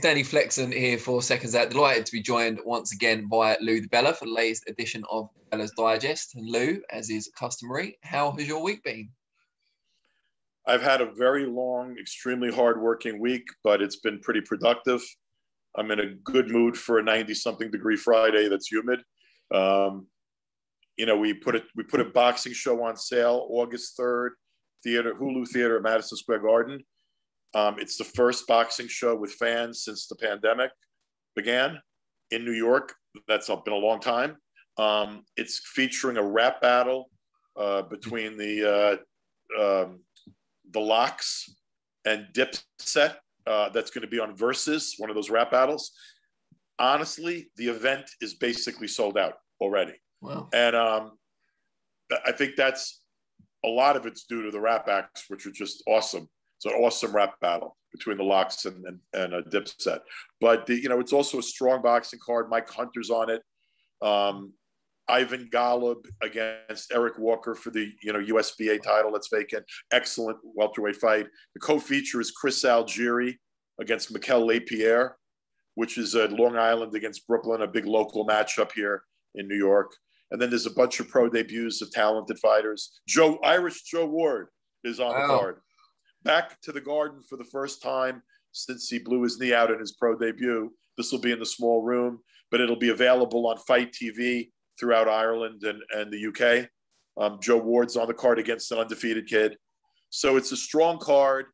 Danny Flexen here for Seconds Out. Delighted to be joined once again by Lou DiBella for the latest edition of DiBella's Digest. And Lou, as is customary, how has your week been? I've had a very long, extremely hard-working week, but it's been pretty productive. I'm in a good mood for a 90-something degree Friday that's humid. Um, you know, we put a, we put a boxing show on sale August 3rd, theater Hulu Theater at Madison Square Garden. Um, it's the first boxing show with fans since the pandemic began in New York. That's been a long time. Um, it's featuring a rap battle uh, between the uh, um, the LOX and Dipset. Uh, that's going to be on Verzuz, one of those rap battles. Honestly, the event is basically sold out already. Wow. And um, I think that's a lot of it's due to the rap acts, which are just awesome. It's an awesome rap battle between the LOX and, and, and a Dipset. But, the, you know, it's also a strong boxing card. Mike Hunter's on it. Um, Ivan Golub against Eric Walker for the, you know, USBA title that's vacant. Excellent welterweight fight. The co-feature is Chris Algieri against Mikkel LesPierre, which is at Long Island against Brooklyn, a big local matchup here in New York. And then there's a bunch of pro debuts of talented fighters. Joe Irish Joe Ward is on wow. the card back to the Garden for the first time since he blew his knee out in his pro debut. This will be in the small room, but it'll be available on FITE TV throughout Ireland and, and the UK. Um, Joe Ward's on the card against an undefeated kid. So it's a strong card.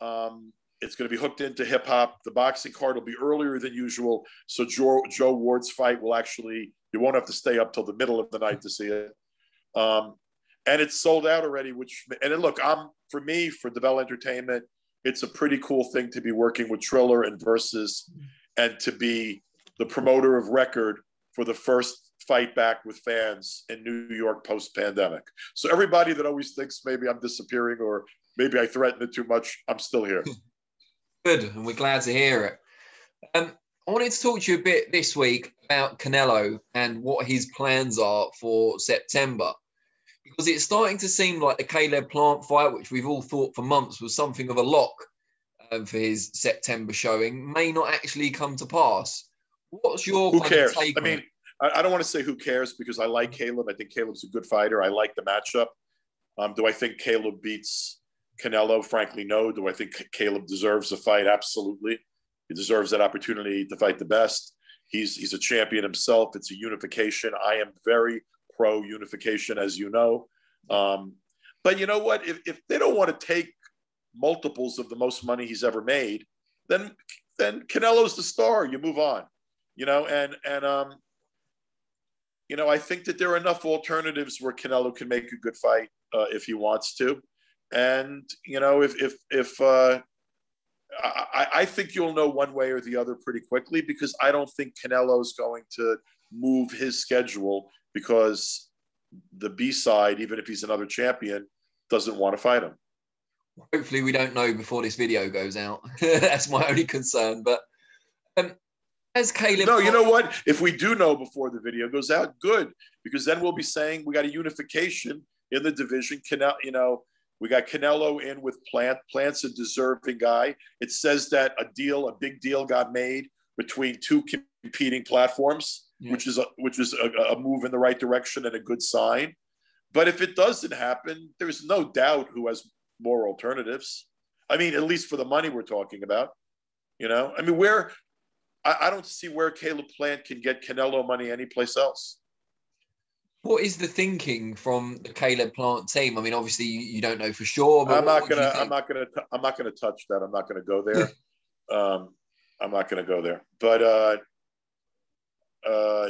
Um, it's going to be hooked into hip hop. The boxing card will be earlier than usual. So Joe, Joe Ward's fight will actually, you won't have to stay up till the middle of the night to see it. Um, and it's sold out already. Which and look, I'm for me for DiBella Entertainment, it's a pretty cool thing to be working with Triller and Verzuz, and to be the promoter of record for the first fight back with fans in New York post pandemic. So everybody that always thinks maybe I'm disappearing or maybe I threaten it too much, I'm still here. Good, and we're glad to hear it. Um, I wanted to talk to you a bit this week about Canelo and what his plans are for September because it's starting to seem like the Caleb Plant fight, which we've all thought for months was something of a lock um, for his September showing, may not actually come to pass. What's your who cares? I mean, I, I, don't want to say who cares because I like Caleb. I think Caleb's a good fighter. I like the matchup. Um, do I think Caleb beats Canelo? Frankly, no. Do I think Caleb deserves a fight? Absolutely. He deserves that opportunity to fight the best. He's he's a champion himself. It's a unification. I am very pro unification, as you know. Um, but you know what? If, if they don't want to take multiples of the most money he's ever made, then then Canelo's the star. You move on, you know. And and um, you know, I think that there are enough alternatives where Canelo can make a good fight uh, if he wants to. And you know, if if if uh, I, I think you'll know one way or the other pretty quickly because I don't think Canelo's going to move his schedule because the B side, even if he's another champion, doesn't want to fight him. Hopefully, we don't know before this video goes out. That's my only concern. But um, as Caleb, no, you know what? If we do know before the video goes out, good, because then we'll be saying we got a unification in the division. Canelo, you know, we got Canelo in with Plant. Plant's a deserving guy. It says that a deal, a big deal, got made between two competing platforms yeah. which is a, which is a, a move in the right direction and a good sign. But if it doesn't happen, there's no doubt who has more alternatives. I mean, at least for the money we're talking about. You know, I mean, where I, I don't see where Caleb Plant can get Canelo money anyplace else. What is the thinking from the Caleb Plant team? I mean, obviously you, you don't know for sure. I'm not gonna. I'm not gonna. I'm not gonna touch that. I'm not gonna go there. um, I'm not gonna go there. But uh, uh,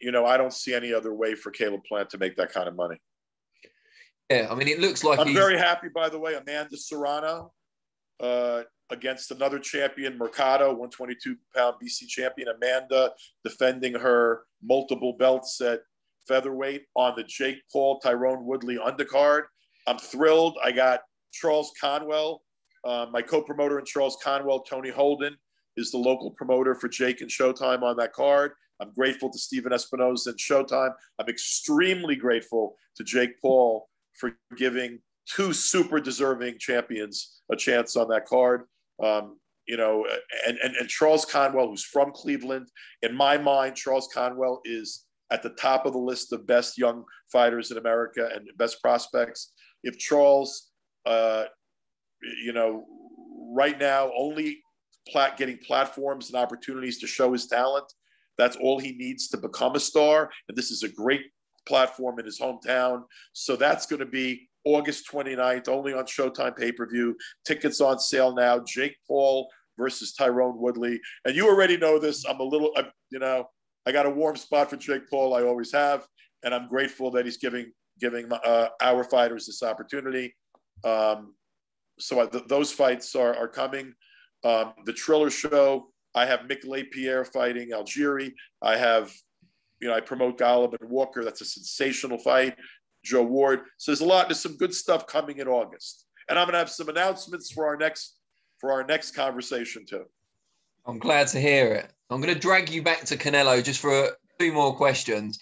you know, I don't see any other way for Caleb Plant to make that kind of money. Yeah, I mean, it looks like I'm he's... very happy, by the way. Amanda Serrano uh, against another champion, Mercado, 122 pound BC champion. Amanda defending her multiple belts at featherweight on the Jake Paul Tyrone Woodley undercard. I'm thrilled. I got Charles Conwell, uh, my co promoter, and Charles Conwell, Tony Holden is the local promoter for Jake and Showtime on that card. I'm grateful to Stephen Espinoza and Showtime. I'm extremely grateful to Jake Paul for giving two super deserving champions a chance on that card. Um, you know, and, and, and Charles Conwell, who's from Cleveland. In my mind, Charles Conwell is at the top of the list of best young fighters in America and best prospects. If Charles, uh, you know, right now only plat- getting platforms and opportunities to show his talent, that's all he needs to become a star. And this is a great platform in his hometown. So that's going to be August 29th, only on Showtime pay per view. Tickets on sale now. Jake Paul versus Tyrone Woodley. And you already know this. I'm a little, you know, I got a warm spot for Jake Paul. I always have. And I'm grateful that he's giving giving uh, our fighters this opportunity. Um, so I, th- those fights are, are coming. Um, the Triller Show, I have Mick LesPierre fighting Algieri. I have, you know, I promote Golub and Walker. That's a sensational fight. Joe Ward. So there's a lot, there's some good stuff coming in August. And I'm gonna have some announcements for our next for our next conversation too. I'm glad to hear it. I'm gonna drag you back to Canelo just for two more questions.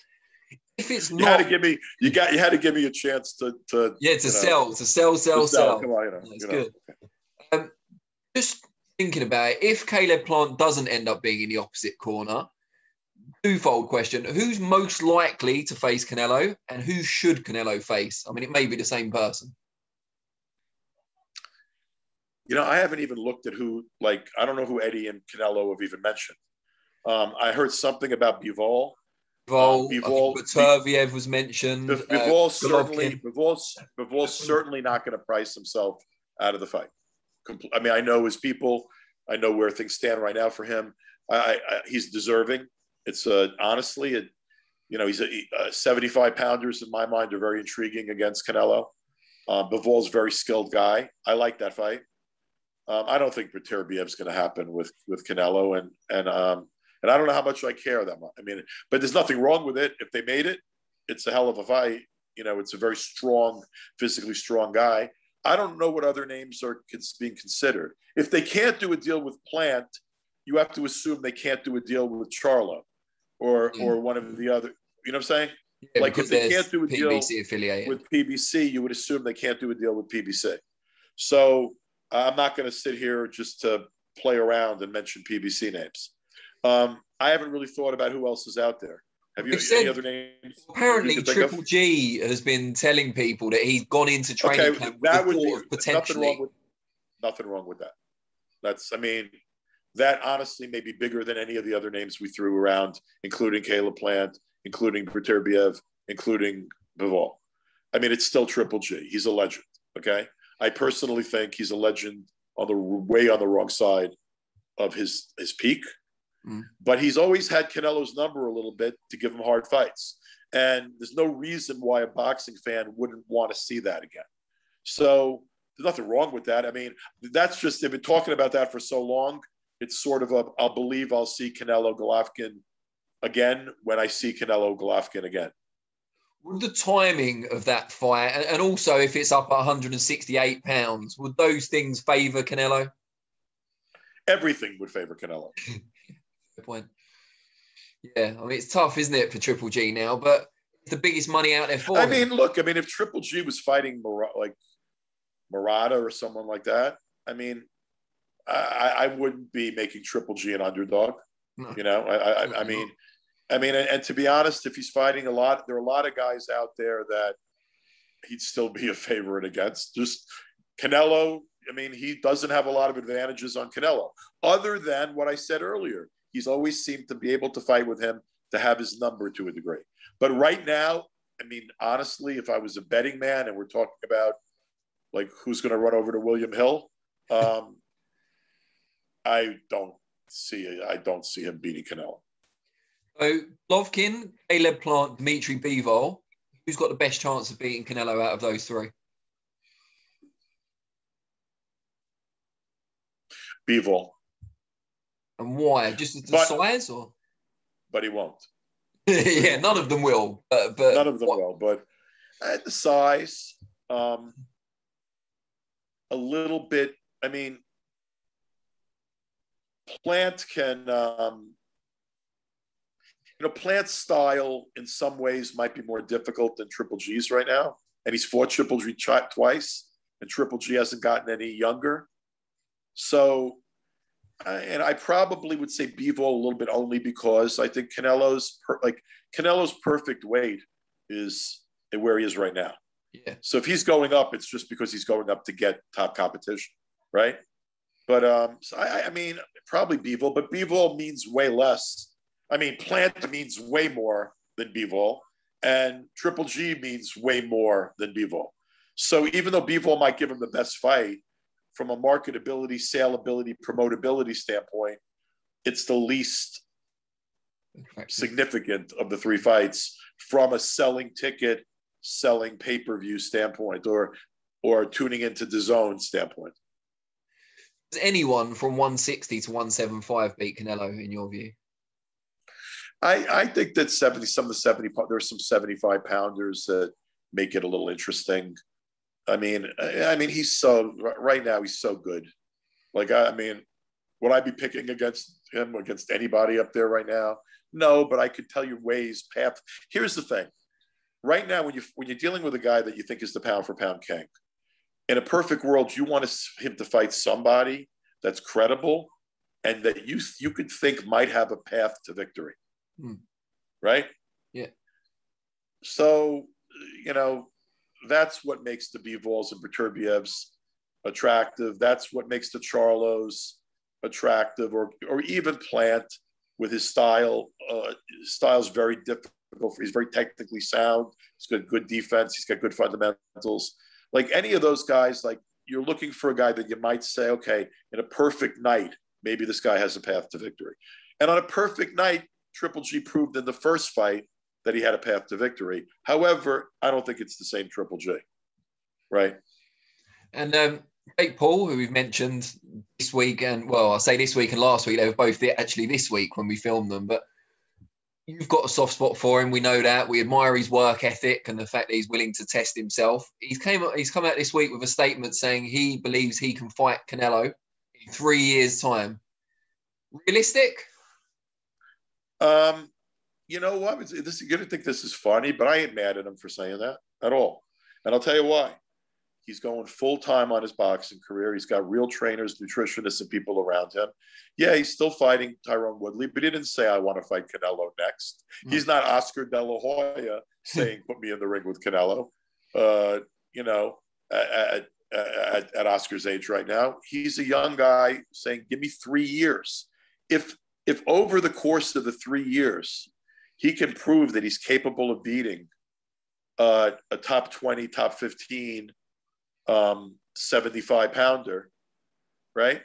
If it's not, you had to give me you got you had to give me a chance to to yeah to sell know, to sell sell to sell. sell. Come on, you know, That's you know. good. Um, just thinking about it, if Caleb Plant doesn't end up being in the opposite corner, twofold question. Who's most likely to face Canelo and who should Canelo face? I mean, it may be the same person. You know, I haven't even looked at who, like, I don't know who Eddie and Canelo have even mentioned. Um, I heard something about Bivol. Bivol, um, Bivol Beterbiev was mentioned. Bivol uh, certainly, Bivol, Bivol's certainly not going to price himself out of the fight. I mean, I know his people. I know where things stand right now for him. I, I, he's deserving. It's uh, honestly, it, you know, he's a, a, 75 pounders in my mind are very intriguing against Canelo. Uh, Bivol's very skilled guy. I like that fight. Um, I don't think Beterbiev's going to happen with with Canelo, and and um, and I don't know how much I care that much. I mean, but there's nothing wrong with it. If they made it, it's a hell of a fight. You know, it's a very strong, physically strong guy. I don't know what other names are being considered. If they can't do a deal with Plant, you have to assume they can't do a deal with Charlo or mm. or one of the other. You know what I'm saying? Yeah, like if they can't do a deal affiliated. with PBC, you would assume they can't do a deal with PBC. So I'm not going to sit here just to play around and mention PBC names. Um, I haven't really thought about who else is out there. Have you said, any other names? Apparently, Triple G has been telling people that he's gone into training okay, camp that would be, potentially. Nothing wrong, with, nothing wrong with that. That's, I mean, that honestly may be bigger than any of the other names we threw around, including Caleb Plant, including Beterbiev, including Bivol. I mean, it's still Triple G. He's a legend. Okay. I personally think he's a legend on the way on the wrong side of his his peak. Mm. But he's always had Canelo's number a little bit to give him hard fights. And there's no reason why a boxing fan wouldn't want to see that again. So there's nothing wrong with that. I mean, that's just they've been talking about that for so long it's sort of a I'll believe I'll see Canelo Golovkin again when I see Canelo Golovkin again. Would the timing of that fight, and also if it's up at 168 pounds, would those things favour Canelo? Everything would favour Canelo. Good point. Yeah, I mean it's tough, isn't it, for Triple G now? But the biggest money out there for. I him. mean, look, I mean, if Triple G was fighting Mar- like Murata or someone like that, I mean, I, I wouldn't be making Triple G an underdog. No. You know, I, I, I mean, I mean, and, and, to be honest, if he's fighting a lot, there are a lot of guys out there that he'd still be a favorite against. Just Canelo. I mean, he doesn't have a lot of advantages on Canelo, other than what I said earlier. He's always seemed to be able to fight with him to have his number to a degree. But right now, I mean, honestly, if I was a betting man and we're talking about like who's going to run over to William Hill, um, I don't see I don't see him beating Canelo. So Lovkin, Caleb Plant, Dimitri Bivol. Who's got the best chance of beating Canelo out of those three? Bivol. And why? Just the but, size, or? But he won't. yeah, none of them will. But, but none of them what? will. But at the size, um, a little bit. I mean, plant can um, you know plant style in some ways might be more difficult than triple g's right now and he's fought triple g twice and triple g hasn't gotten any younger so and I probably would say Bivol a little bit only because I think Canelo's per, like Canelo's perfect weight is where he is right now. Yeah. So if he's going up, it's just because he's going up to get top competition, right? But um, so I, I mean, probably Bivol, but Bivol means way less. I mean, Plant means way more than Bivol, and Triple G means way more than Bivol. So even though Bivol might give him the best fight, from a marketability, saleability, promotability standpoint, it's the least significant of the three fights from a selling ticket, selling pay per view standpoint, or or tuning into DAZN standpoint. Does anyone from 160 to 175 beat Canelo in your view? I, I think that 70, some of the 70, there's some 75 pounders that make it a little interesting. I mean, I mean, he's so right now. He's so good. Like, I, mean, would I be picking against him against anybody up there right now? No, but I could tell you ways, path. Here's the thing: right now, when you when you're dealing with a guy that you think is the pound for pound king, in a perfect world, you want him to fight somebody that's credible and that you you could think might have a path to victory, hmm. right? Yeah. So, you know, that's what makes the Bivols and Beterbievs attractive. That's what makes the Charlos attractive, or or even Plant with his style. Uh, his style's very difficult. He's very technically sound. He's got good defense. He's got good fundamentals. Like any of those guys, like you're looking for a guy that you might say, okay, in a perfect night, maybe this guy has a path to victory. And on a perfect night, Triple G proved in the first fight that he had a path to victory. However, I don't think it's the same Triple G, right? And um, Jake Paul, who we've mentioned this week, and well, I say this week and last week, they were both actually this week when we filmed them, but you've got a soft spot for him. We know that. We admire his work ethic and the fact that he's willing to test himself. He's came he's come out this week with a statement saying he believes he can fight Canelo in three years' time. Realistic? Um, you know what? This, you're going to think this is funny, but I ain't mad at him for saying that at all. And I'll tell you why. He's going full time on his boxing career. He's got real trainers, nutritionists, and people around him. Yeah, he's still fighting Tyrone Woodley, but he didn't say, I want to fight Canelo next. Mm-hmm. He's not Oscar De La Hoya saying, put me in the ring with Canelo. Uh, you know, at, at, at Oscar's age right now, he's a young guy saying, give me three years. If if over the course of the three years he can prove that he's capable of beating uh, a top 20, top 15, um, 75 pounder, right?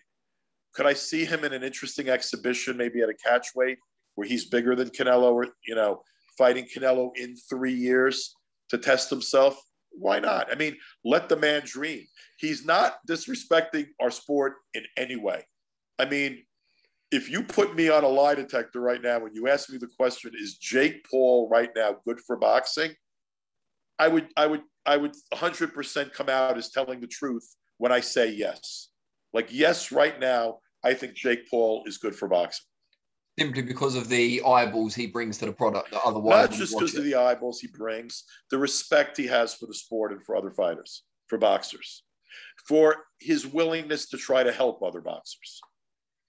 Could I see him in an interesting exhibition, maybe at a catch weight where he's bigger than Canelo or, you know, fighting Canelo in three years to test himself? Why not? I mean, let the man dream. He's not disrespecting our sport in any way. I mean, if you put me on a lie detector right now and you ask me the question, is Jake Paul right now good for boxing? I would, I would, I would 100% come out as telling the truth when I say yes. Like, yes, right now, I think Jake Paul is good for boxing. Simply because of the eyeballs he brings to the product that otherwise. Not just because of the eyeballs he brings, the respect he has for the sport and for other fighters, for boxers, for his willingness to try to help other boxers.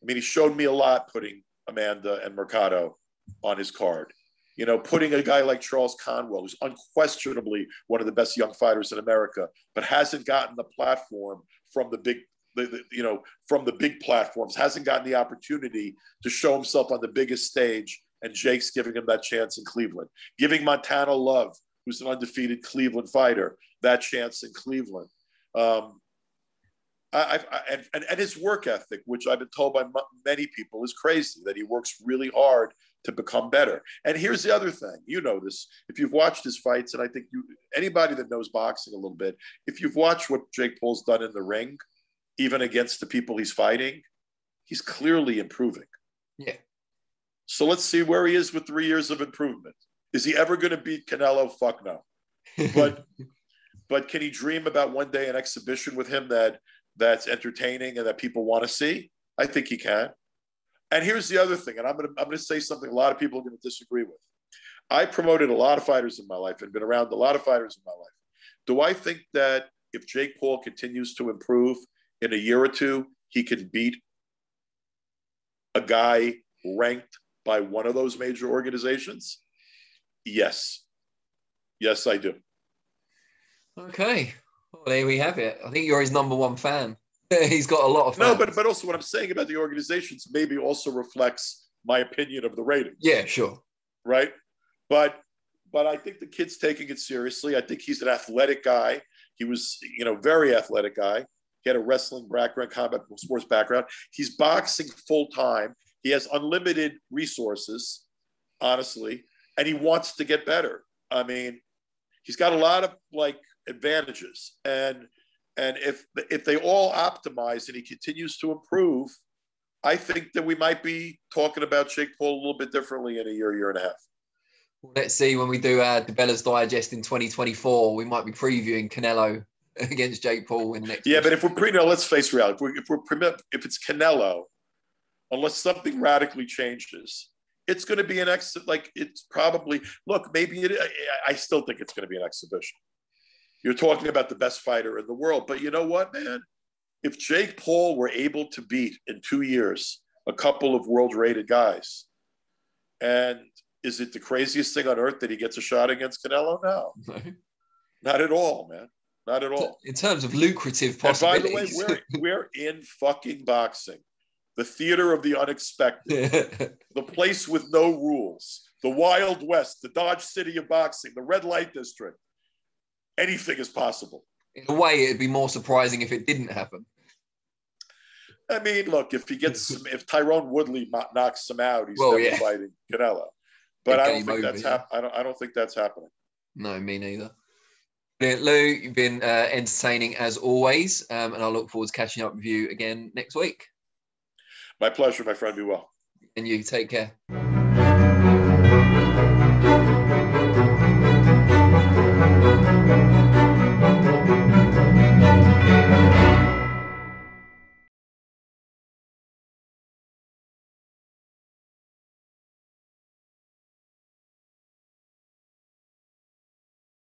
I mean, he showed me a lot putting Amanda and Mercado on his card. You know, putting a guy like Charles Conwell, who's unquestionably one of the best young fighters in America, but hasn't gotten the platform from the big, the, the, you know, from the big platforms, hasn't gotten the opportunity to show himself on the biggest stage. And Jake's giving him that chance in Cleveland, giving Montana Love, who's an undefeated Cleveland fighter, that chance in Cleveland. Um, I, I, and, and his work ethic, which I've been told by m- many people is crazy, that he works really hard to become better. And here's the other thing you know this if you've watched his fights, and I think you anybody that knows boxing a little bit, if you've watched what Jake Paul's done in the ring, even against the people he's fighting, he's clearly improving. Yeah. So let's see where he is with three years of improvement. Is he ever going to beat Canelo? Fuck no. But but can he dream about one day an exhibition with him that that's entertaining and that people want to see? I think he can. And here's the other thing, and I'm gonna I'm gonna say something a lot of people are gonna disagree with. I promoted a lot of fighters in my life and been around a lot of fighters in my life. Do I think that if Jake Paul continues to improve in a year or two, he can beat a guy ranked by one of those major organizations? Yes. Yes, I do. Okay. Well, there we have it. I think you're his number one fan. He's got a lot of fans. No, but but also what I'm saying about the organizations maybe also reflects my opinion of the ratings. Yeah, sure. Right. But but I think the kid's taking it seriously. I think he's an athletic guy. He was, you know, very athletic guy. He had a wrestling background, combat sports background. He's boxing full time. He has unlimited resources, honestly, and he wants to get better. I mean, he's got a lot of like advantages, and and if if they all optimize and he continues to improve, I think that we might be talking about Jake Paul a little bit differently in a year, year and a half. Let's see when we do uh, our DiBella's Digest in 2024, we might be previewing Canelo against Jake Paul in next. Yeah, but if we're pre, no, let's face reality. If we're, if we're if it's Canelo, unless something radically changes, it's going to be an ex. Like it's probably look. Maybe it. I, I still think it's going to be an exhibition. You're talking about the best fighter in the world, but you know what, man? If Jake Paul were able to beat in two years a couple of world-rated guys, and is it the craziest thing on earth that he gets a shot against Canelo? No, not at all, man. Not at all. In terms of lucrative possibilities. And by the way, we're, we're in fucking boxing, the theater of the unexpected, the place with no rules, the Wild West, the Dodge City of boxing, the red light district. Anything is possible. In a way, it'd be more surprising if it didn't happen. I mean, look, if he gets, if Tyrone Woodley knocks him out, he's well, never yeah. fighting Canelo. But I don't think over, that's yeah. hap- I don't I don't think that's happening. No, me neither. Lou, you've been uh, entertaining as always, um, and I look forward to catching up with you again next week. My pleasure, my friend. Be well. And you take care.